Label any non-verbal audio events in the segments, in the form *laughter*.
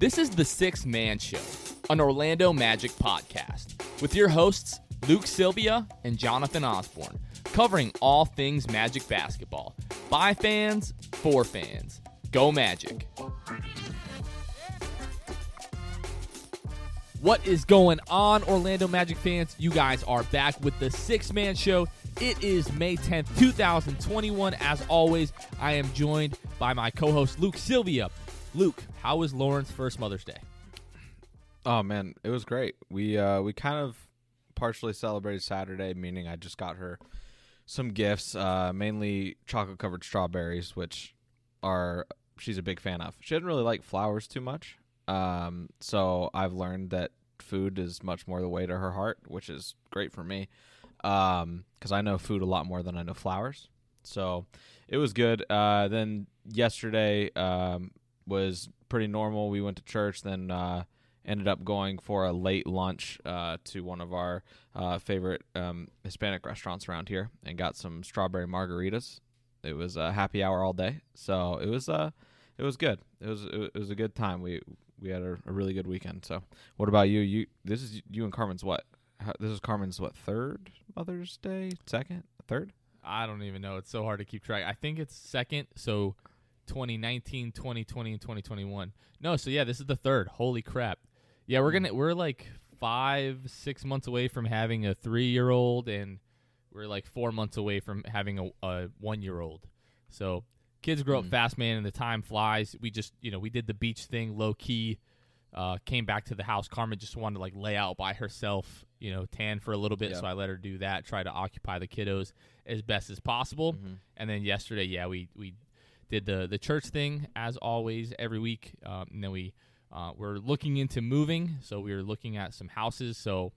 This is the Sixth Man Show, an Orlando Magic podcast, with your hosts, Luke Sylvia and Jonathan Osborne, covering all things Magic basketball. By fans, for fans. Go Magic. What is going on, Orlando Magic fans? You guys are back with the Sixth Man Show. It is May 10th, 2021. As always, I am joined by my co host, Luke Sylvia. Luke, how was Lauren's first Mother's Day? Oh man, it was great. We uh we kind of partially celebrated Saturday, meaning I just got her some gifts, uh mainly chocolate covered strawberries, which are she's a big fan of. She didn't really like flowers too much. Um so I've learned that food is much more the way to her heart, which is great for me. Um cuz I know food a lot more than I know flowers. So it was good. Uh then yesterday um was pretty normal. We went to church, then uh, ended up going for a late lunch uh, to one of our uh, favorite um, Hispanic restaurants around here, and got some strawberry margaritas. It was a happy hour all day, so it was uh, it was good. It was it was a good time. We we had a, a really good weekend. So, what about you? You this is you and Carmen's what? How, this is Carmen's what third Mother's Day? Second? Third? I don't even know. It's so hard to keep track. I think it's second. So 2019, 2020, and 2021. No, so yeah, this is the third. Holy crap. Yeah, we're gonna we're like five, six months away from having a three year old and we're like four months away from having a, a one year old. So kids grow up Mm. fast, man, and the time flies. We just you know, we did the beach thing low key. Uh, came back to the house. Carmen just wanted to like lay out by herself, you know, tan for a little bit. Yeah. So I let her do that, try to occupy the kiddos as best as possible. Mhm. And then yesterday, yeah, we we did the the church thing as always every week. Um, and then we uh, we're looking into moving, so we were looking at some houses. So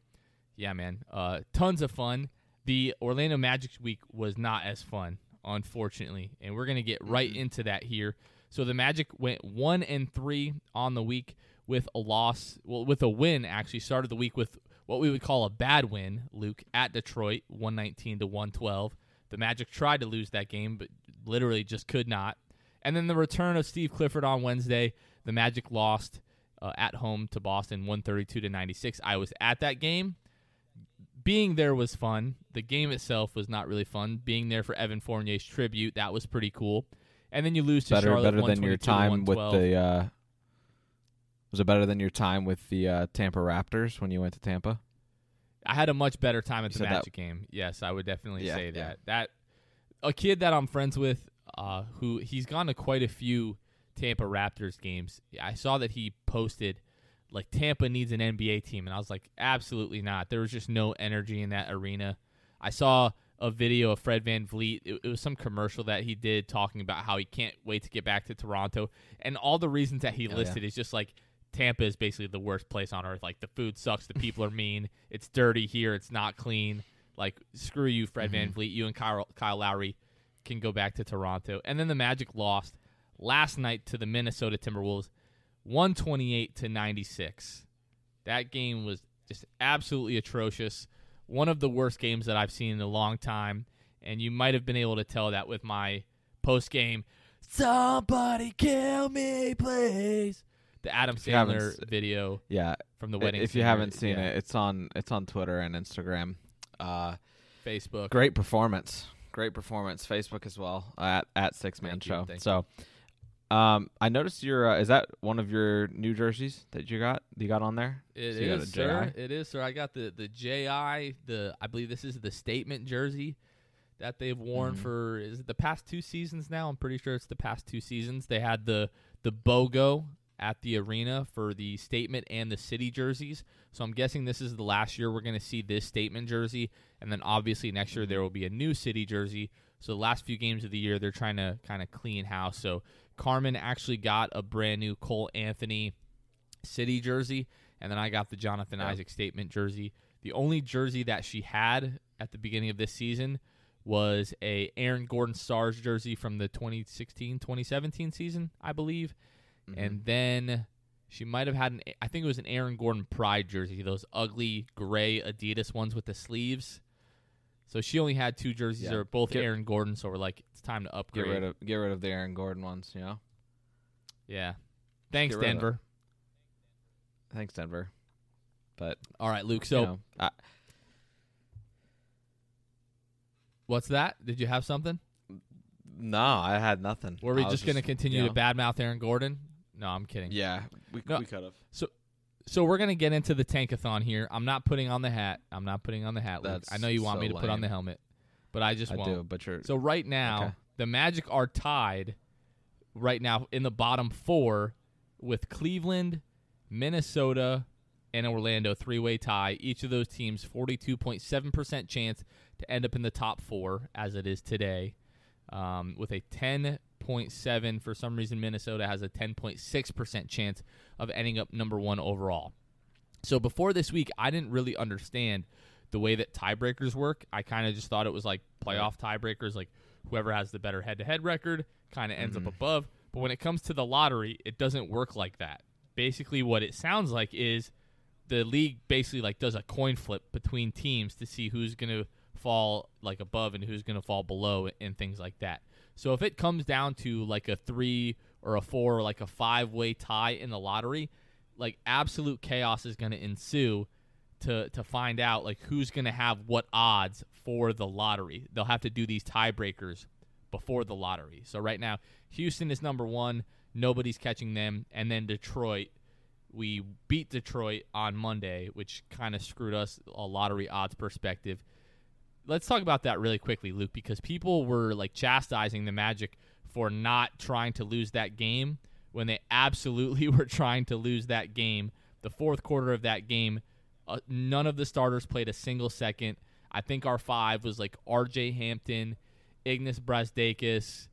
yeah, man, uh, tons of fun. The Orlando Magic week was not as fun, unfortunately, and we're gonna get right Mhm. into that here. So the Magic went one and three on the week with a loss, well, with a win. Actually, started the week with what we would call a bad win. Luke at Detroit, one nineteen to one twelve. The Magic tried to lose that game, but literally just could not. And then the return of Steve Clifford on Wednesday. The Magic lost uh, at home to Boston, one thirty two to ninety six. I was at that game. Being there was fun. The game itself was not really fun. Being there for Evan Fournier's tribute, that was pretty cool. And then you lose to better Charlotte, better than your time with the uh was it better than your time with the uh Tampa Raptors when you went to Tampa? I had a much better time at You the said that- Magic game. Yes, I would definitely Yeah, say yeah. that. A kid that I'm friends with, uh, who he's gone to quite a few Tampa Raptors games. I saw that he posted like Tampa needs an NBA team, and I was like, absolutely not. There was just no energy in that arena. I saw a video of Fred VanVleet. It, it was some commercial that he did talking about how he can't wait to get back to Toronto, and all the reasons that he Oh, yeah. listed is just like Tampa is basically the worst place on earth. Like the food sucks, the people are mean, it's dirty here, it's not clean. Like screw you, Fred Van Mhm. Vliet. You and Kyle, Kyle Lowry can go back to Toronto. And then the Magic lost last night to the Minnesota Timberwolves, one twenty eight to ninety six. That game was just absolutely atrocious. One of the worst games that I've seen in a long time. And you might have been able to tell that with my post game. Somebody kill me, please. The Adam Sandler video Yeah. from the wedding. if you haven't seen Yeah, it, it's on it's on Twitter and Instagram. Uh Facebook. great performance. Great performance. Facebook as well at at Sixth Man Thank you, Show. thank so um I noticed your uh, is that one of your new jerseys that you got? You got on there? It So is, sir. It is, sir. I got the the JI. The I believe this is the statement jersey that they've worn Mhm. for is it the past two seasons now. I'm pretty sure it's the past two seasons. They had the the BOGO at the arena for the statement and the city jerseys. So I'm guessing this is the last year we're going to see this statement jersey, and then obviously next year there mm-hmm. will be a new city jersey. So the last few games of the year they're trying to kind of clean house. So Carmen actually got a brand new Cole Anthony city jersey, and then I got the Jonathan Yeah. Isaac statement jersey. The only jersey that she had at the beginning of this season was a Aaron Gordon Stars jersey from the 2016-2017 season, I believe. Mhm. And then she might have had an I think it was an Aaron Gordon Pride jersey, those ugly gray Adidas ones with the sleeves. So she only had two jerseys Yeah. that were both Get- Aaron Gordon, so we're like, it's time to upgrade. get rid of get rid of the Aaron Gordon ones, you know? yeah. Thanks, get rid of Denver. Thanks, Denver. But All right, Luke. So you know, I, what's that? Did you have something? no, I had nothing. Were we just going to continue you to badmouth Aaron Gordon? No, I'm kidding. Yeah, we No. we could have. So so we're gonna get into the tankathon here. I'm not putting on the hat. I'm not putting on the hat. Luke. That's I know you want so me to put on the helmet, but I just I won't. do, but you're So right now, Okay. the Magic are tied right now in the bottom four with Cleveland, Minnesota, and Orlando three-way tie. Each of those teams 42.7% chance to end up in the top four as it is today. Um, with a 10.7 for some reason Minnesota has a 10.6% chance of ending up number 1 overall. So before this week, I didn't really understand the way that tiebreakers work. I kind of just thought it was like playoff tiebreakers, like whoever has the better head-to-head record kind of ends Mhm. up above. But when it comes to the lottery, it doesn't work like that. Basically, what it sounds like is the league basically like does a coin flip between teams to see who's going to fall like above and who's going to fall below and things like that. So if it comes down to like a 3 or a 4 or like a 5-way tie in the lottery, like absolute chaos is going to ensue to to find out like who's going to have what odds for the lottery. They'll have to do these tiebreakers before the lottery. So right now, Houston is number 1, nobody's catching them, and then Detroit we beat Detroit on Monday, which kind of screwed us a lottery odds perspective. Let's talk about that really quickly, Luke, because people were like chastising the Magic for not trying to lose that game when they absolutely *laughs* were trying to lose that game. The fourth quarter of that game, uh, none of the starters played a single second. I think our five was like R.J. Hampton, Ignas Brazdeikis,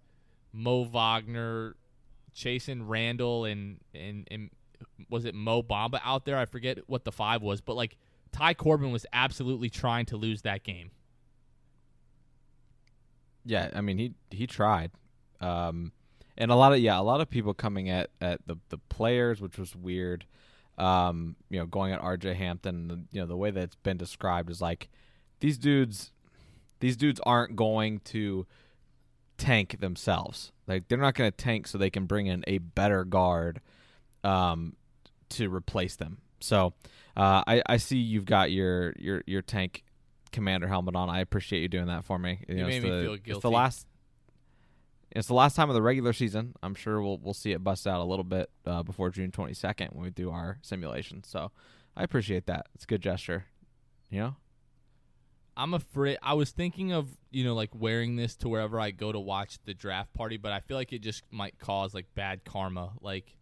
Mo Wagner, Chasson Randle, and and and was it Mo Bamba out there? I forget what the five was, but like Ty Corbin was absolutely trying to lose that game. Yeah, I mean he he tried, um, and a lot of yeah a lot of people coming at at the the players, which was weird. Um, you know, going at R.J. Hampton, you know the way that it's been described is like these dudes, these dudes aren't going to tank themselves. Like they're not going to tank so they can bring in a better guard, um, to replace them. So, uh, I I see you've got your your your tank commander helmet on. I appreciate you doing that for me. You, know, made it's me the, feel It's the last. It's the last time of the regular season. I'm sure we'll we'll see it bust out a little bit uh, before June 22nd when we do our simulation. So, I appreciate that. It's a good gesture. You know. I'm afraid. I was thinking of you know like wearing this to wherever I go to watch the draft party, but I feel like it just might cause like bad karma. Like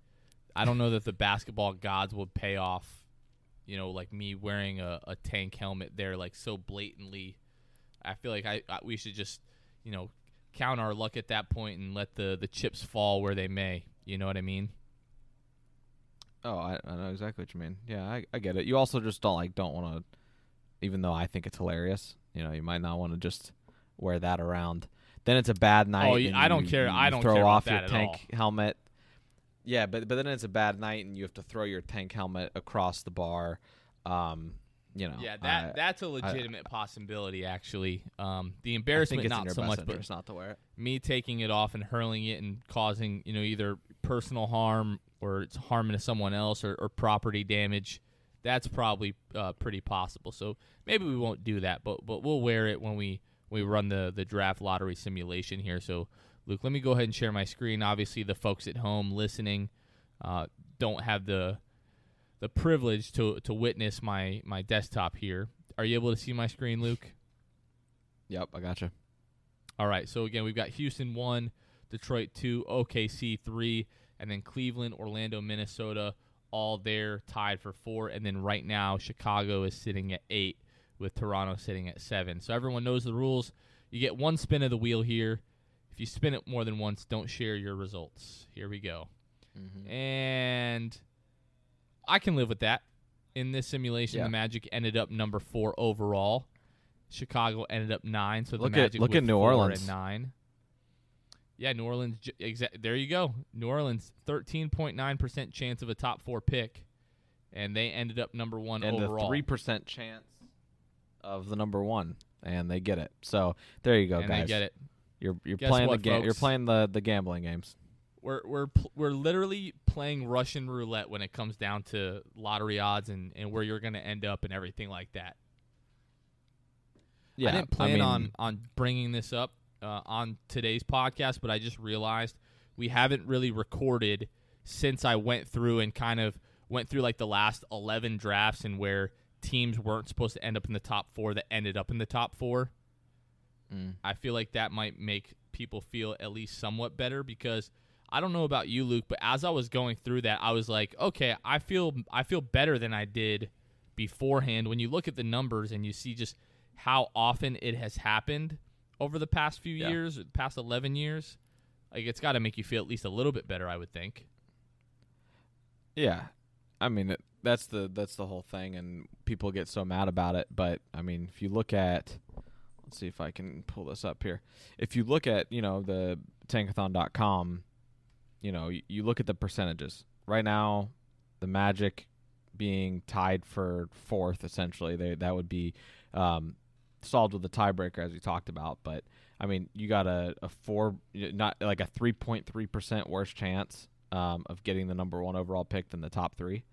I don't know that the basketball gods would pay off. You know, like me wearing a, a tank helmet there, like so blatantly. I feel like I, I we should just you know count our luck at that point and let the the chips fall where they may. You know what I mean? Oh, I, I know exactly what you mean. Yeah, I, I get it. You also just don't like don't want to, even though I think it's hilarious. You know, you might not want to just wear that around. Then it's a bad oh, night. Oh, yeah, and I don't you- care. you I don't throw care off your tank helmet. Yeah, but but then it's a bad night, and you have to throw your tank helmet across the bar. Um, you know. Yeah, that I- that's a legitimate possibility. Actually, um, the I embarrassment not so much, but not to wear it. me taking it off and hurling it and causing you know either personal harm or it's harming to someone else or, or property damage that's probably uh, pretty possible so maybe we won't do that but but we'll wear it when we we run the the draft lottery simulation here so luke let me go ahead and share my screen obviously the folks at home listening uh, don't have the the privilege to to witness my my desktop here are you able to see my screen luke Yep, I gotcha. all right. So again, we've got Houston one, Detroit two, OKC three, and then Cleveland, Orlando, Minnesota, all there tied for four. And then right now, Chicago is sitting at eight, with Toronto sitting at seven. So everyone knows the rules. You get one spin of the wheel here. If you spin it more than once, don't share your results. Here we go. Mm-hmm. And I can live with that. In this simulation, Yeah. the Magic ended up number four overall. Chicago ended up nine, so the Look at- Magic look at New Orleans. nine. Yeah, New Orleans. Exa- there you go. New Orleans, thirteen point nine percent chance of a top four pick, and they ended up number one and overall. a three percent chance of the number one, and they get it. So there you go, and guys. they get it. You're you're Guess playing what, the game. You're folks? playing the the gambling games. we're we're pl- we're literally playing Russian roulette when it comes down to lottery odds and, and where you're going to end up and everything like that. Yeah, I didn't plan mean, on on bringing this up uh, on today's podcast, but I just realized we haven't really recorded since I went through and kind of went through like the last 11 drafts and where teams weren't supposed to end up in the top 4 that ended up in the top 4. Mm. I feel like that might make people feel at least somewhat better because I don't know about you Luke, but as I was going through that, I was like, okay, I feel I feel better than I did beforehand when you look at the numbers and you see just how often it has happened over the past few Yeah. years, the past 11 years. Like it's got to make you feel at least a little bit better, I would think. Yeah, I mean it, that's the that's the whole thing, and people get so mad about it. But I mean, if you look at, let's see if I can pull this up here. If you look at you know the tankathon.com, you know you, you look at the percentages right now. The Magic being tied for fourth, essentially, they that would be um, solved with a tiebreaker, as we talked about. But I mean, you got a, a four, not like a three point three percent worse chance um, of getting the number one overall pick than the top three.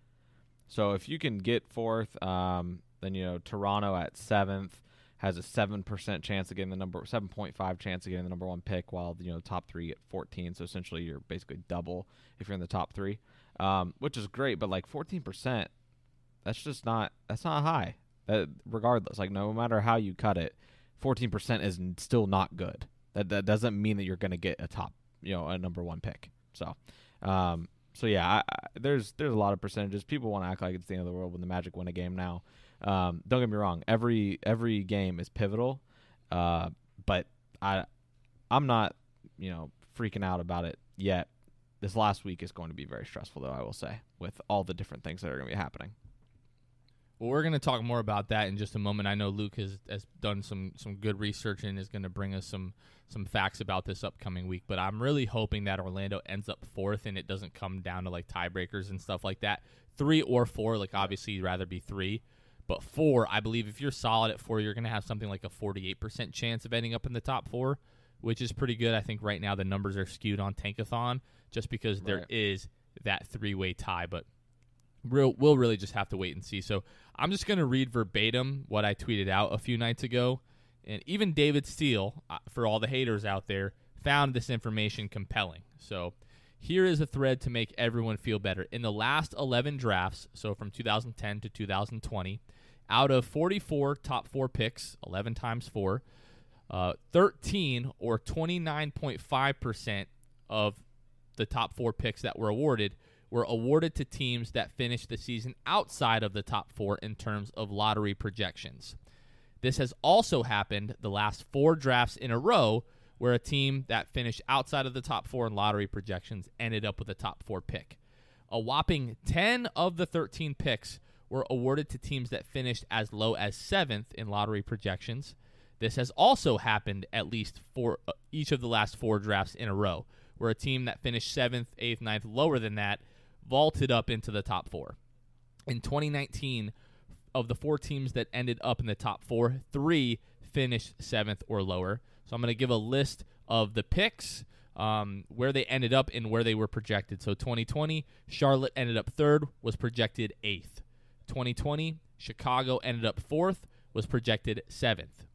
So if you can get fourth, um, then you know Toronto at seventh has a seven percent chance of getting the number seven point five chance of getting the number one pick, while you know the top three at fourteen. So essentially, you're basically double if you're in the top three, um, which is great. But like fourteen percent, that's just not that's not high. That regardless, like no matter how you cut it, fourteen percent is still not good. That that doesn't mean that you're going to get a top, you know, a number one pick. So, um, so yeah, I, I, there's there's a lot of percentages. People want to act like it's the end of the world when the Magic win a game now. Um, don't get me wrong. Every every game is pivotal, uh, but I I'm not you know freaking out about it yet. This last week is going to be very stressful, though. I will say, with all the different things that are going to be happening. Well, we're going to talk more about that in just a moment. I know Luke has, has done some, some good research and is going to bring us some some facts about this upcoming week. But I'm really hoping that Orlando ends up fourth and it doesn't come down to like tiebreakers and stuff like that. Three or four, like obviously you'd rather be three, but four, I believe if you're solid at four, you're going to have something like a 48% chance of ending up in the top four, which is pretty good. I think right now the numbers are skewed on Tankathon just because there Right. is that three way tie, but real we'll really just have to wait and see. So I'm just gonna read verbatim what I tweeted out a few nights ago, and even David Steele, uh, for all the haters out there, found this information compelling. So here is a thread to make everyone feel better. In the last 11 drafts, so from 2010 to 2020, out of 44 top four picks, 11 times four, uh, 13 or 29.5% of the top four picks that were awarded were awarded to teams that finished the season outside of the top four in terms of lottery projections. This has also happened the last four drafts in a row where a team that finished outside of the top four in lottery projections ended up with a top four pick. A whopping 10 of the 13 picks were awarded to teams that finished as low as seventh in lottery projections. This has also happened at least for uh, each of the last four drafts in a row, where a team that finished seventh, eighth, ninth, lower than that vaulted up into the top four. In 2019, of the four teams that ended up in the top four, three finished seventh or lower. So I'm going to give a list of the picks, um, where they ended up, and where they were projected. So 2020, Charlotte ended up third, was projected eighth. 2020, Chicago ended up fourth, was projected seventh.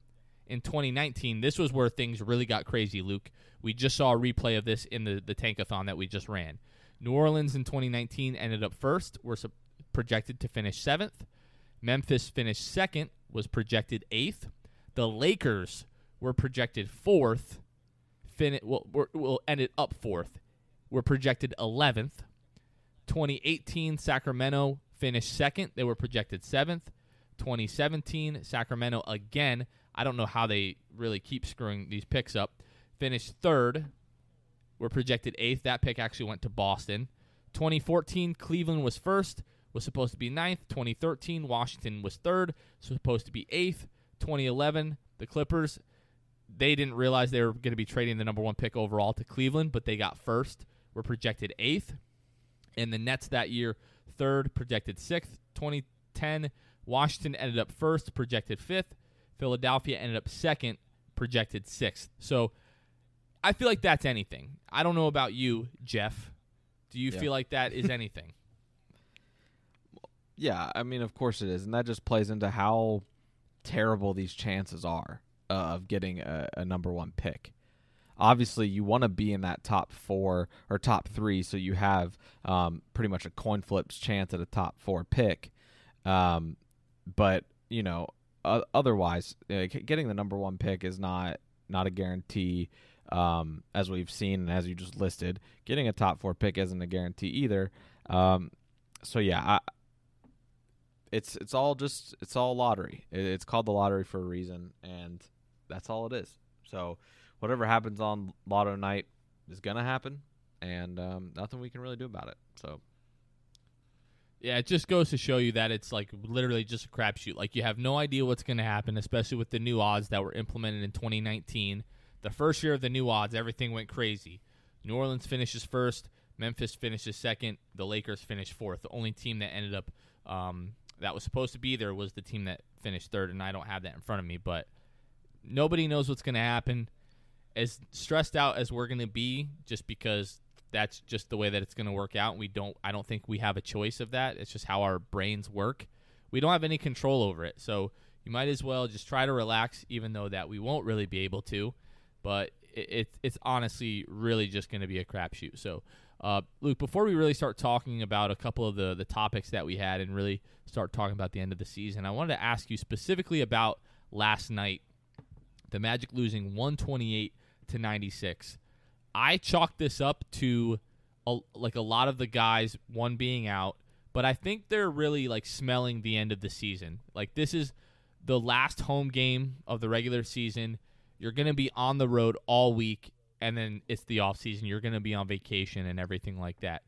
In 2019, this was where things really got crazy, Luke. We just saw a replay of this in the, the tankathon that we just ran. New Orleans in 2019 ended up first, were sup- projected to finish seventh. Memphis finished second, was projected eighth. The Lakers were projected fourth, fin- well, were, well, ended up fourth, were projected 11th. 2018, Sacramento finished second, they were projected seventh. 2017, Sacramento again. I don't know how they really keep screwing these picks up. Finished third, were projected eighth. That pick actually went to Boston. 2014, Cleveland was first, was supposed to be ninth. 2013, Washington was third, supposed to be eighth. 2011, the Clippers, they didn't realize they were going to be trading the number one pick overall to Cleveland, but they got first, were projected eighth. And the Nets that year, third, projected sixth. 2010, Washington ended up first, projected fifth. Philadelphia ended up second, projected sixth. So I feel like that's anything. I don't know about you, Jeff. Do you Yeah. feel like that is anything? *laughs* Yeah, I mean, of course it is, and that just plays into how terrible these chances are uh, of getting a, a number one pick. Obviously, you want to be in that top four or top three, so you have um, pretty much a coin flips chance at a top four pick. Um, but you know, uh, otherwise, uh, getting the number one pick is not not a guarantee. Um, as we've seen and as you just listed, getting a top four pick isn't a guarantee either. Um, so yeah, I, it's it's all just it's all lottery. It, it's called the lottery for a reason, and that's all it is. So whatever happens on Lotto night is gonna happen, and um, nothing we can really do about it. So Yeah, it just goes to show you that it's like literally just a crapshoot. Like you have no idea what's going to happen, especially with the new odds that were implemented in 2019. The first year of the new odds, everything went crazy. New Orleans finishes first, Memphis finishes second, the Lakers finished fourth. The only team that ended up um, that was supposed to be there was the team that finished third, and I don't have that in front of me, but nobody knows what's going to happen. As stressed out as we're going to be, just because that's just the way that it's going to work out. We don't. I don't think we have a choice of that. It's just how our brains work. We don't have any control over it. So you might as well just try to relax, even though that we won't really be able to. But it, it it's honestly really just going to be a crapshoot. So. Uh, Luke, before we really start talking about a couple of the, the topics that we had and really start talking about the end of the season, I wanted to ask you specifically about last night, the Magic losing 128 to 96. I chalked this up to a, like a lot of the guys one being out, but I think they're really like smelling the end of the season. Like this is the last home game of the regular season. You're going to be on the road all week and then it's the off season. You're going to be on vacation and everything like that.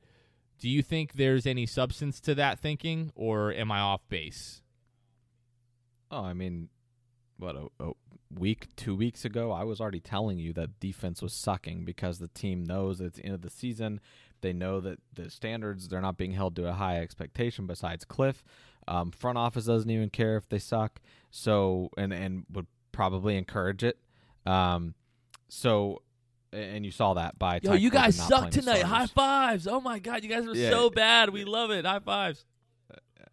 Do you think there's any substance to that thinking or am I off base? Oh, I mean, what a, a week, two weeks ago, I was already telling you that defense was sucking because the team knows it's the end of the season. They know that the standards they're not being held to a high expectation. Besides Cliff, um, front office doesn't even care if they suck. So and and would probably encourage it. Um, so and you saw that by Yo, you guys suck tonight. High fives. Oh my god, you guys were Yeah. so bad. We love it. High fives.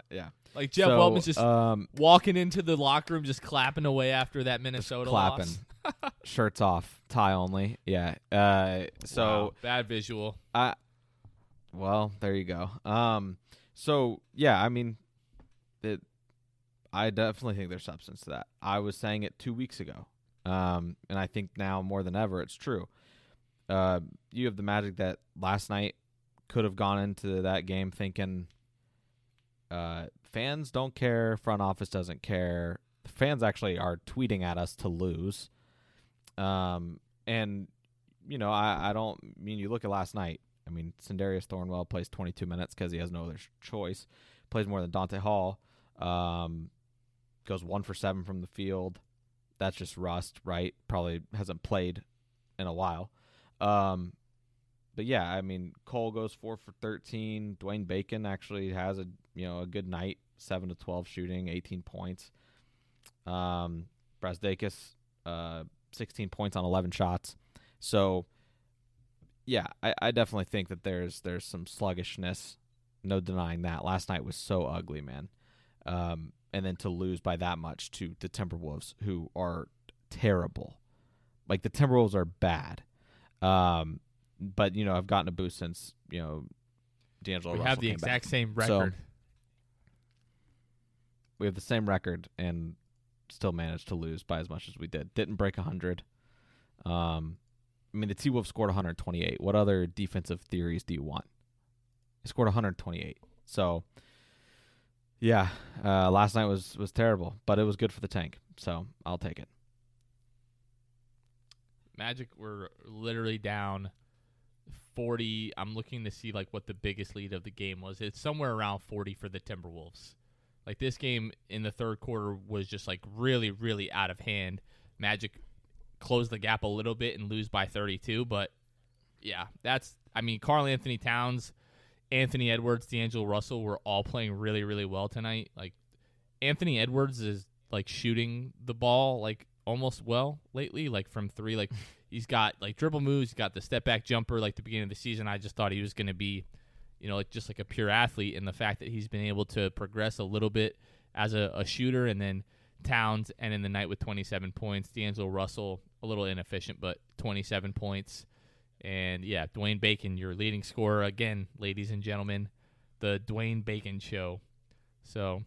Yeah, Like Jeff so, just um, walking into the locker room, just clapping away after that Minnesota clapping, loss. *laughs* shirts off, tie only. Yeah. Uh, so. Wow, bad visual. I well, there you go. Um so yeah, I mean it I definitely think there's substance to that. I was saying it 2 weeks ago. Um and I think now more than ever it's true. Uh you have the magic that last night could have gone into that game thinking uh fans don't care, front office doesn't care. The fans actually are tweeting at us to lose. Um and you know, I, I don't I mean you look at last night. I mean, Sindarius Thornwell plays 22 minutes because he has no other choice. Plays more than Donta Hall. Um, goes one for seven from the field. That's just rust, right? Probably hasn't played in a while. Um, but yeah, I mean, Cole goes four for 13. Dwayne Bacon actually has a you know a good night, seven to 12 shooting, 18 points. Um, Brazdeikis, uh, 16 points on 11 shots. So yeah, I, I definitely think that there's there's some sluggishness. No denying that. Last night was so ugly, man. Um, and then to lose by that much to the Timberwolves, who are terrible. Like the Timberwolves are bad. Um, but you know I've gotten a boost since you know D'Angelo we Russell have the came back. exact same So- record. We have the same record and still managed to lose by as much as we did. Didn't break hundred. Um, I mean the T Wolves scored 128. What other defensive theories do you want? They scored 128. So yeah, uh, last night was was terrible, but it was good for the tank. So I'll take it. Magic were literally down 40. I'm looking to see like what the biggest lead of the game was. It's somewhere around 40 for the Timberwolves. Like this game in the third quarter was just like really really out of hand. Magic close the gap a little bit and lose by 32, but yeah, that's I mean Karl-Anthony Towns, Anthony Edwards, D'Angelo Russell were all playing really really well tonight. Like Anthony Edwards is like shooting the ball like almost well lately, like from three. Like *laughs* he's got like dribble moves, he's got the step back jumper. Like the beginning of the season, I just thought he was going to be, you know, like just like a pure athlete. And the fact that he's been able to progress a little bit as a, a shooter, and then Towns and in the night with 27 points, D'Angelo Russell a little inefficient, but 27 points. And yeah, Dwayne Bacon, your leading scorer again, ladies and gentlemen, the Dwayne Bacon show. So,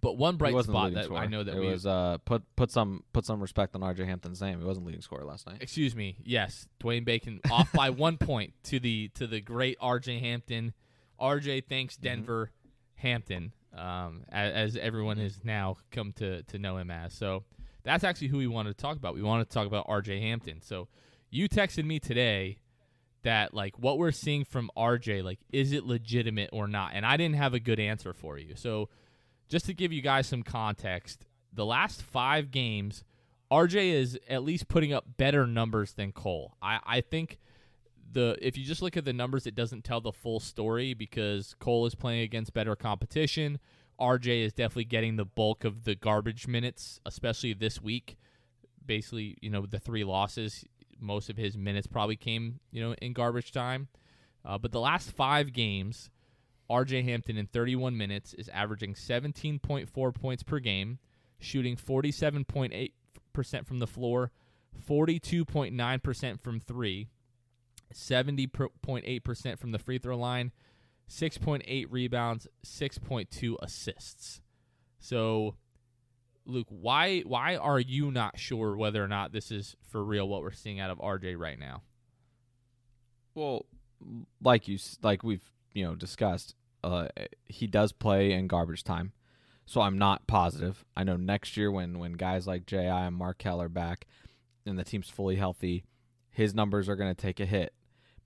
but one bright spot that scorer. I know that it we was uh put put some put some respect on RJ Hampton's name. He wasn't leading scorer last night. excuse me, yes, Dwayne Bacon off by *laughs* one point to the to the great RJ Hampton. RJ thanks Mm-hmm. Denver Hampton, um, as, as everyone has now come to to know him as. So that's actually who we wanted to talk about. We wanted to talk about RJ Hampton. So you texted me today that like what we're seeing from RJ, like is it legitimate or not? And I didn't have a good answer for you. So just to give you guys some context, the last five games, RJ is at least putting up better numbers than Cole. I, I think the if you just look at the numbers, it doesn't tell the full story because Cole is playing against better competition. RJ is definitely getting the bulk of the garbage minutes, especially this week. Basically, you know, the three losses, most of his minutes probably came, you know, in garbage time. Uh, but the last five games, RJ Hampton in 31 minutes is averaging 17.4 points per game, shooting 47.8% from the floor, 42.9% from three, 70.8% from the free throw line, 6.8 rebounds, 6.2 assists. So, Luke, why why are you not sure whether or not this is for real what we're seeing out of RJ right now? Well, like you like we've, you know discussed, uh, he does play in garbage time, so I'm not positive. I know next year when when guys like JI and Markelle are back, and the team's fully healthy, his numbers are going to take a hit.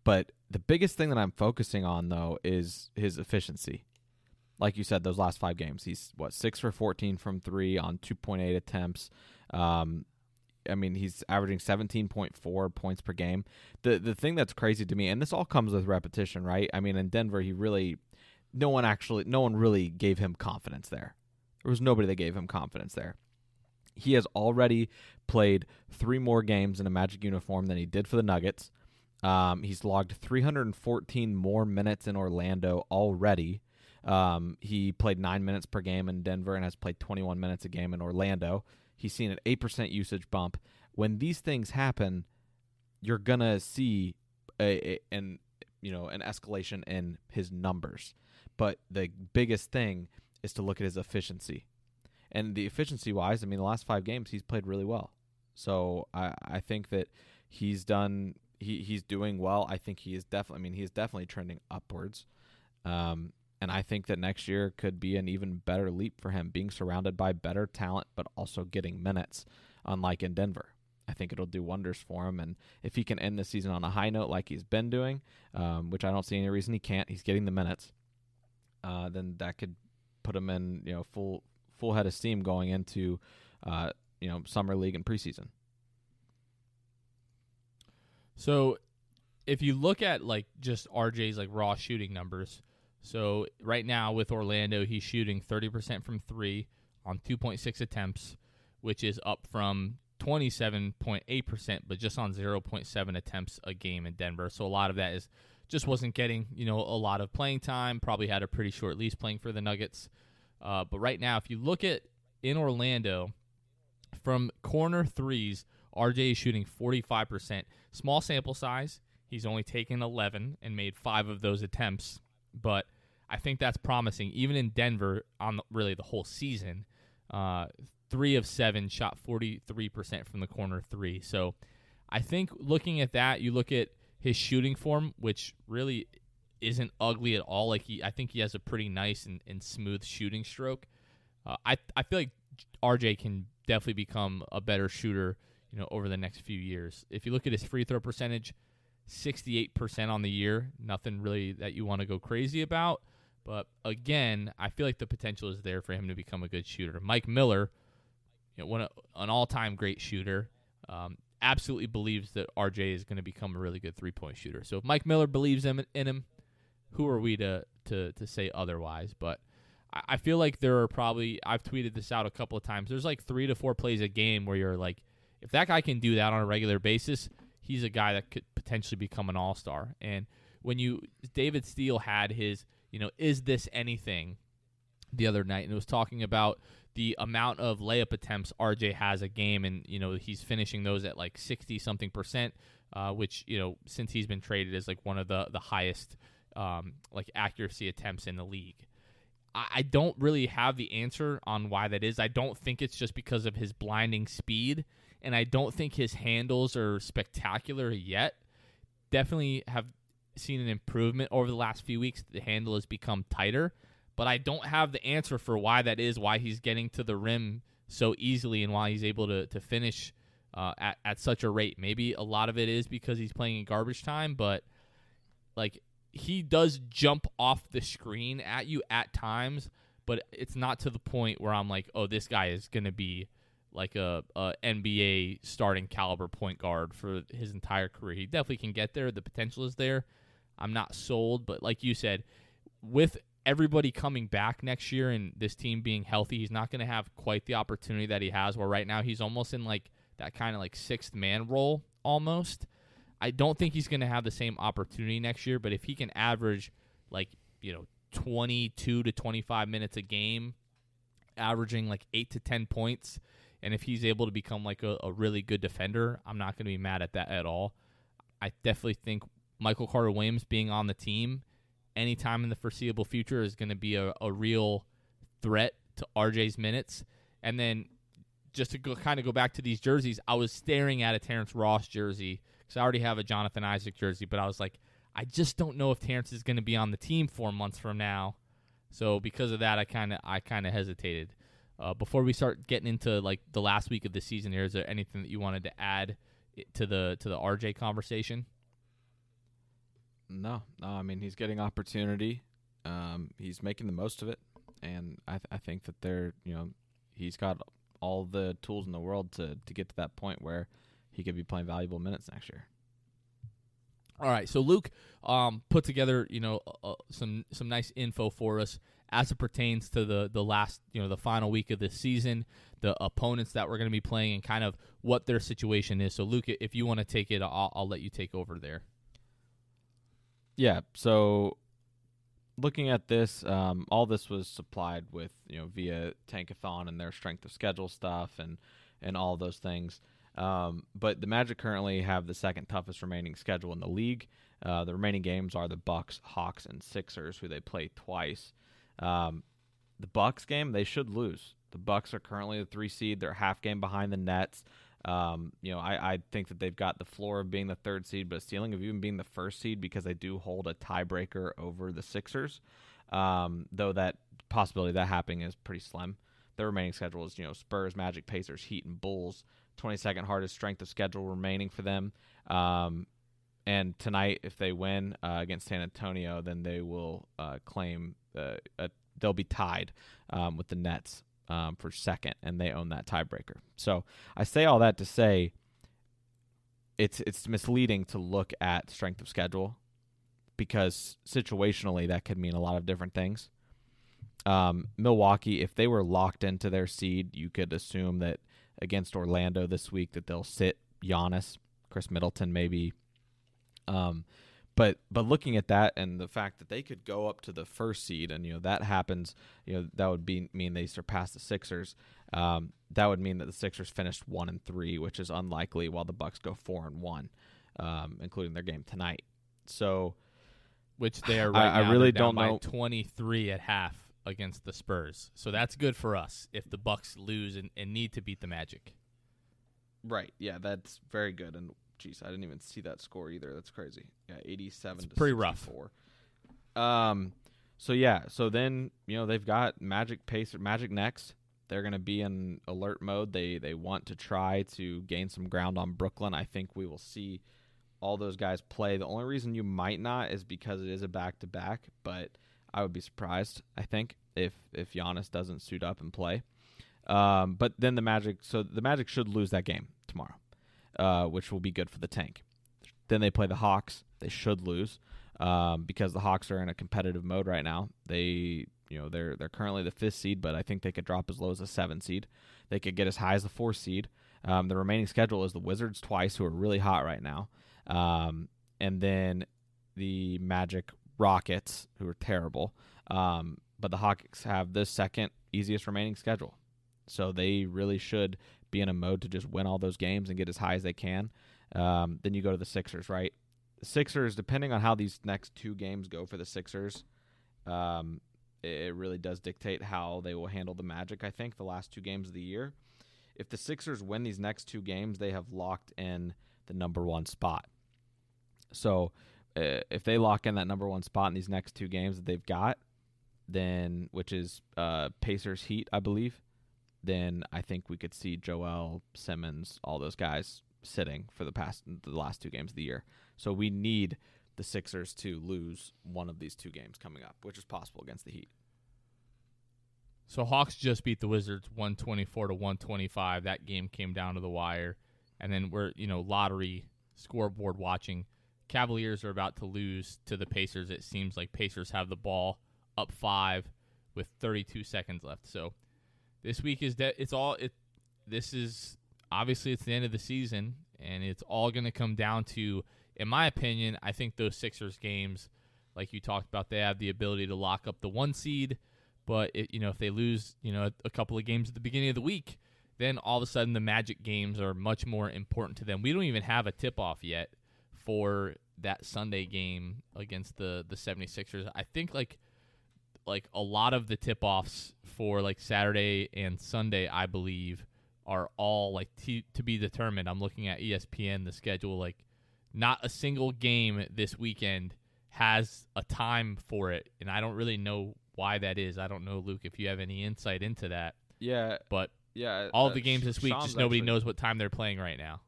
But the biggest thing that I'm focusing on though is his efficiency. Like you said, those last five games, he's what six for 14 from three on 2.8 attempts. Um, I mean, he's averaging 17.4 points per game. The the thing that's crazy to me, and this all comes with repetition, right? I mean, in Denver, he really, no one actually, no one really gave him confidence there. There was nobody that gave him confidence there. He has already played three more games in a Magic uniform than he did for the Nuggets. Um, he's logged 314 more minutes in Orlando already. Um, he played nine minutes per game in Denver and has played 21 minutes a game in Orlando. He's seen an 8% usage bump. When these things happen, you're going to see a, a, an you know an escalation in his numbers. But the biggest thing is to look at his efficiency. And the efficiency wise, I mean the last 5 games he's played really well. So I I think that he's done he he's doing well. I think he is definitely I mean he's definitely trending upwards. Um and I think that next year could be an even better leap for him, being surrounded by better talent, but also getting minutes, unlike in Denver. I think it'll do wonders for him. And if he can end the season on a high note like he's been doing, um, which I don't see any reason he can't, he's getting the minutes, uh, then that could put him in you know full full head of steam going into uh, you know summer league and preseason. So, if you look at like just RJ's like raw shooting numbers, so right now with Orlando, he's shooting 30% from 3 on 2.6 attempts, which is up from 27.8%, but just on 0.7 attempts a game in Denver. So a lot of that is just wasn't getting, you know, a lot of playing time, probably had a pretty short lease playing for the Nuggets. Uh, but right now, if you look at in Orlando, from corner threes, RJ is shooting 45%. Small sample size. He's only taken 11 and made five of those attempts but I think that's promising. Even in Denver, on the, really the whole season, uh, three of seven shot forty three percent from the corner three. So I think looking at that, you look at his shooting form, which really isn't ugly at all. Like he, I think he has a pretty nice and, and smooth shooting stroke. Uh, I I feel like RJ can definitely become a better shooter, you know, over the next few years. If you look at his free throw percentage, 68% on the year. Nothing really that you want to go crazy about. But again, I feel like the potential is there for him to become a good shooter. Mike Miller, you know, one an all-time great shooter, um, absolutely believes that RJ is going to become a really good three-point shooter. So if Mike Miller believes in, in him, who are we to to to say otherwise? But I, I feel like there are probably I've tweeted this out a couple of times. There's like three to four plays a game where you're like, if that guy can do that on a regular basis, he's a guy that could potentially become an all star. And when you David Steele had his, you know, is this anything the other night, and it was talking about the amount of layup attempts RJ has a game, and you know he's finishing those at like sixty something percent, uh, which you know since he's been traded is like one of the the highest um, like accuracy attempts in the league. I, I don't really have the answer on why that is. I don't think it's just because of his blinding speed, and I don't think his handles are spectacular yet. Definitely have seen an improvement over the last few weeks. The handle has become tighter, but I don't have the answer for why that is, why he's getting to the rim so easily, and why he's able to, to finish uh, at, at such a rate. Maybe a lot of it is because he's playing in garbage time, but like he does jump off the screen at you at times, but it's not to the point where I'm like, oh, this guy is going to be like a, a, NBA starting caliber point guard for his entire career. He definitely can get there. The potential is there. I'm not sold, but like you said, with everybody coming back next year and this team being healthy, he's not going to have quite the opportunity that he has. Where right now he's almost in like that kind of like sixth man role almost. I don't think he's going to have the same opportunity next year, but if he can average like, you know, 22 to 25 minutes a game, averaging like 8 to 10 points, and if he's able to become like a, a really good defender, I'm not going to be mad at that at all. I definitely think Michael Carter Williams being on the team anytime in the foreseeable future is going to be a, a real threat to RJ's minutes. And then just to go, kind of go back to these jerseys, I was staring at a Terrence Ross jersey because I already have a Jonathan Isaac jersey, but I was like, I just don't know if Terrence is going to be on the team four months from now. So because of that, I kind of I kind of hesitated. Uh, before we start getting into like the last week of the season, here is there anything that you wanted to add to the to the RJ conversation? No, no. I mean, he's getting opportunity. Um, he's making the most of it, and I th- I think that they're you know he's got all the tools in the world to to get to that point where he could be playing valuable minutes next year. All right, so Luke um, put together, you know, uh, some some nice info for us as it pertains to the the last, you know, the final week of the season, the opponents that we're going to be playing, and kind of what their situation is. So, Luke, if you want to take it, I'll, I'll let you take over there. Yeah. So, looking at this, um, all this was supplied with, you know, via Tankathon and their strength of schedule stuff and and all those things. Um, but the Magic currently have the second toughest remaining schedule in the league. Uh, the remaining games are the Bucks, Hawks, and Sixers, who they play twice. Um, the Bucks game they should lose. The Bucks are currently the three seed. They're half game behind the Nets. Um, you know, I, I think that they've got the floor of being the third seed, but a ceiling of even being the first seed because they do hold a tiebreaker over the Sixers. Um, though that possibility of that happening is pretty slim. The remaining schedule is you know Spurs, Magic, Pacers, Heat, and Bulls. 22nd hardest strength of schedule remaining for them. Um, and tonight, if they win uh, against San Antonio, then they will uh, claim uh, a, they'll be tied um, with the Nets um, for second, and they own that tiebreaker. So I say all that to say it's it's misleading to look at strength of schedule because situationally that could mean a lot of different things. Um, Milwaukee, if they were locked into their seed, you could assume that against Orlando this week that they'll sit Giannis, Khris Middleton maybe. Um, but but looking at that and the fact that they could go up to the first seed and you know that happens, you know that would be mean they surpass the Sixers. Um, that would mean that the Sixers finished one and three, which is unlikely, while the Bucks go four and one, um, including their game tonight. So, which they are right I, I really don't know. Twenty three at half against the Spurs. So that's good for us if the Bucks lose and, and need to beat the Magic. Right. Yeah, that's very good. And jeez, I didn't even see that score either. That's crazy. Yeah, eighty-seven. It's pretty 64. rough. Um. So yeah. So then you know they've got Magic Pacer Magic next. They're going to be in alert mode. They they want to try to gain some ground on Brooklyn. I think we will see all those guys play. The only reason you might not is because it is a back to back, but I would be surprised. I think if if Giannis doesn't suit up and play. Um, but then the Magic, so the Magic should lose that game tomorrow, uh, which will be good for the tank. Then they play the Hawks. They should lose um, because the Hawks are in a competitive mode right now. They, you know, they're they're currently the fifth seed, but I think they could drop as low as a seven seed. They could get as high as the four seed. Um, the remaining schedule is the Wizards twice, who are really hot right now, um, and then the Magic Rockets, who are terrible. Um, but the Hawks have the second easiest remaining schedule, so they really should be in a mode to just win all those games and get as high as they can. Um, then you go to the Sixers, right? The Sixers, depending on how these next two games go for the Sixers, um, it really does dictate how they will handle the Magic. I think the last two games of the year. If the Sixers win these next two games, they have locked in the number one spot. So if they lock in that number one spot in these next two games that they've got, then which is uh, Pacers Heat, I believe, then I think we could see Joel Simmons, all those guys sitting for the past the last two games of the year. So we need the Sixers to lose one of these two games coming up, which is possible against the Heat. So Hawks just beat the Wizards 124 to 125. That game came down to the wire. And then we're, you know, lottery scoreboard watching. Cavaliers are about to lose to the Pacers. It seems like Pacers have the ball up 5 with 32 seconds left. So this week is that it's all it this is obviously it's the end of the season and it's all going to come down to in my opinion, I think those Sixers games, like you talked about, they have the ability to lock up the one seed. But it, you know, if they lose, you know, a couple of games at the beginning of the week, then all of a sudden the Magic games are much more important to them. We don't even have a tip off yet for that Sunday game against the the 76ers. I think like like a lot of the tip offs for like Saturday and Sunday, I believe, are all like t- to be determined. I'm looking at ESPN the schedule like not a single game this weekend has a time for it, and I don't really know why that is. I don't know, Luke, if you have any insight into that. Yeah, but yeah, all uh, the games this week, Shams just nobody actually, knows what time they're playing right now.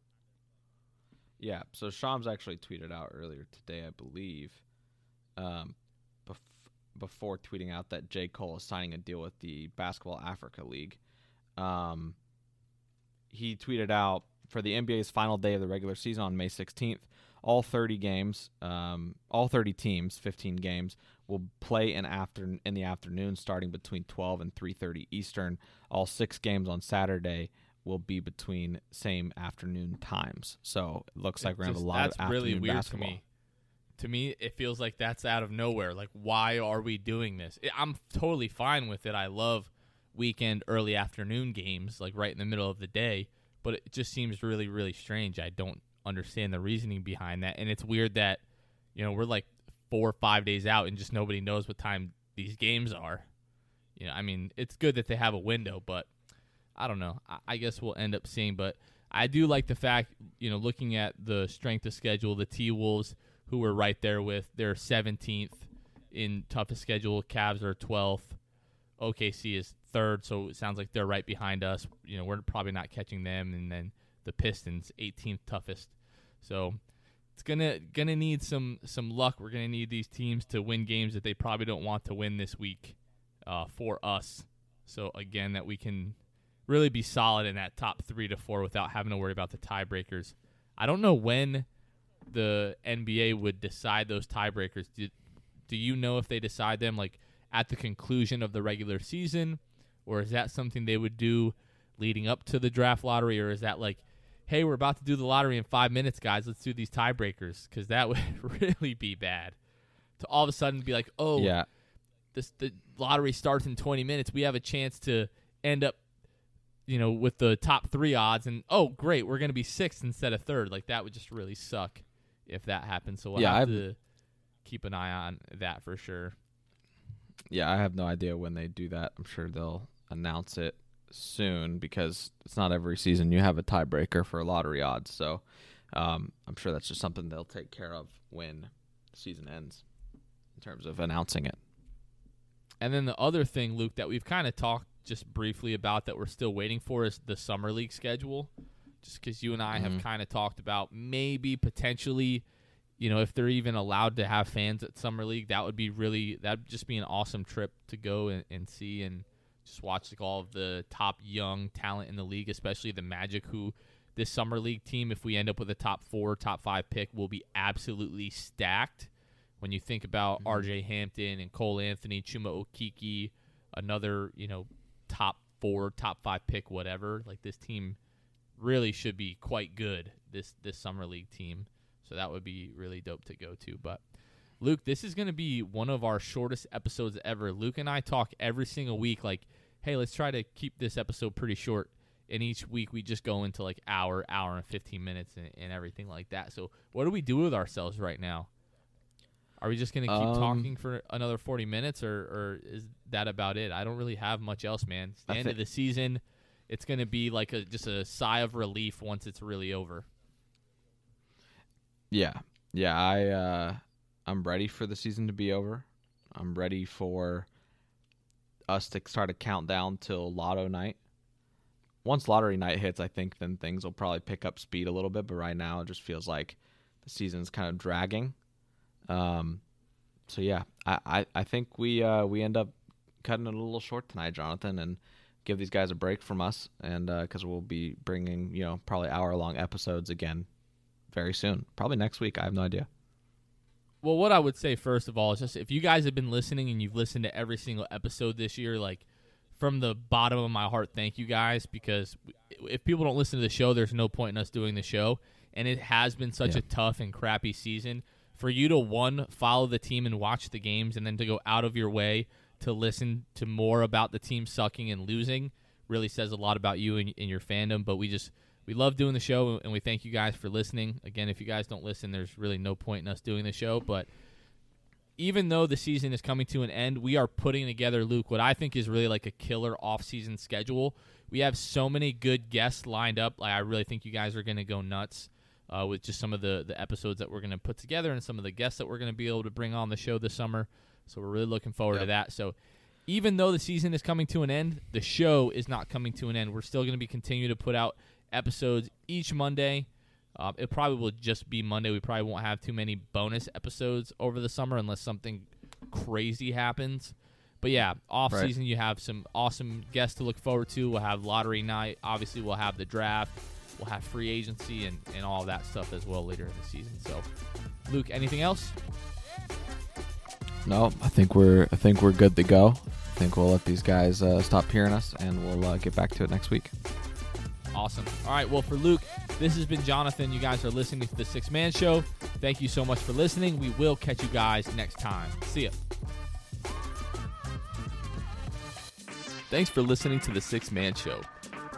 Yeah, so Shams actually tweeted out earlier today, I believe, um, bef- before tweeting out that J Cole is signing a deal with the Basketball Africa League. Um, he tweeted out for the NBA's final day of the regular season on May 16th all 30 games, um, all 30 teams, 15 games will play in after in the afternoon, starting between 12 and 3:30 Eastern. All six games on Saturday will be between same afternoon times. So it looks like we're gonna have a lot that's of afternoon really weird basketball. to me. To me, it feels like that's out of nowhere. Like, why are we doing this? I'm totally fine with it. I love weekend early afternoon games, like right in the middle of the day. But it just seems really, really strange. I don't understand the reasoning behind that. And it's weird that, you know, we're like four or five days out and just nobody knows what time these games are. You know, I mean, it's good that they have a window, but I don't know. I, I guess we'll end up seeing. But I do like the fact, you know, looking at the strength of schedule, the T Wolves, who were right there with their 17th in toughest schedule. Cavs are 12th. OKC is third, so it sounds like they're right behind us. You know, we're probably not catching them. And then the Pistons, 18th toughest. So it's gonna gonna need some some luck. We're gonna need these teams to win games that they probably don't want to win this week uh, for us. So again, that we can really be solid in that top three to four without having to worry about the tiebreakers. I don't know when the NBA would decide those tiebreakers. Do, do you know if they decide them like at the conclusion of the regular season, or is that something they would do leading up to the draft lottery, or is that like hey, we're about to do the lottery in five minutes, guys. Let's do these tiebreakers because that *laughs* would really be bad. To all of a sudden be like, oh, yeah, this the lottery starts in 20 minutes. We have a chance to end up, you know, with the top three odds, and oh, great, we're going to be sixth instead of third. Like that would just really suck if that happens. So we'll yeah, have I've, to keep an eye on that for sure. Yeah, I have no idea when they do that. I'm sure they'll announce it soon because it's not every season you have a tiebreaker for lottery odds. So um, I'm sure that's just something they'll take care of when the season ends in terms of announcing it. And then the other thing, Luke, that we've kind of talked just briefly about that we're still waiting for is the summer league schedule. Just because you and I mm-hmm. have kind of talked about maybe potentially, you know, if they're even allowed to have fans at summer league, that would be really that'd just be an awesome trip to go and, and see and just watch like all of the top young talent in the league, especially the Magic, who this summer league team, if we end up with a top four, top five pick, will be absolutely stacked. When you think about mm-hmm. R.J. Hampton and Cole Anthony, Chuma Okeke, another you know top four, top five pick, whatever, like this team really should be quite good this this summer league team. So that would be really dope to go to. But Luke, this is going to be one of our shortest episodes ever. Luke and I talk every single week like, "Hey, let's try to keep this episode pretty short." And each week we just go into like hour, hour and 15 minutes and, and everything like that. So what do we do with ourselves right now? Are we just going to keep Um, talking for another 40 minutes or, or is that about it? I don't really have much else, man. It's the I end thi- of the season. It's going to be like a just a sigh of relief once it's really over. Yeah, yeah. I uh, I'm ready for the season to be over. I'm ready for us to start a countdown till Lotto night. Once lottery night hits, I think then things will probably pick up speed a little bit. But right now, it just feels like the season's kind of dragging. Um, so yeah, I I, I think we uh, we end up cutting it a little short tonight, Jonathan, and give these guys a break from us, and because we'll be bringing you know probably hour long episodes again very soon. Probably next week. I have no idea. Well, what I would say first of all is just if you guys have been listening and you've listened to every single episode this year, like from the bottom of my heart, thank you guys because if people don't listen to the show, there's no point in us doing the show. And it has been such Yeah. a tough and crappy season for you to one follow the team and watch the games, and then to go out of your way to listen to more about the team sucking and losing really says a lot about you and, and your fandom. But we just we love doing the show, and we thank you guys for listening. Again, if you guys don't listen, there's really no point in us doing the show. But even though the season is coming to an end, we are putting together, Luke, what I think is really like a killer off-season schedule. We have so many good guests lined up. Like I really think you guys are going to go nuts uh, with just some of the the episodes that we're going to put together and some of the guests that we're going to be able to bring on the show this summer. So we're really looking forward to that. So even though the season is coming to an end, the show is not coming to an end. We're still going to be continue to put out episodes each Monday. Uh, it probably will just be Monday. We probably won't have too many bonus episodes over the summer unless something crazy happens. But yeah, off Right. season you have some awesome guests to look forward to. We'll have lottery night. Obviously, we'll have the draft. We'll have free agency and, and all that stuff as well later in the season. So, Luke, anything else? No, I think we're I think we're good to go. I think we'll let these guys uh, stop hearing us, and we'll uh, get back to it next week. Awesome. All right. Well, for Luke, this has been Jonathan. You guys are listening to the Sixth Man Show. Thank you so much for listening. We will catch you guys next time. See ya. Thanks for listening to the Sixth Man Show.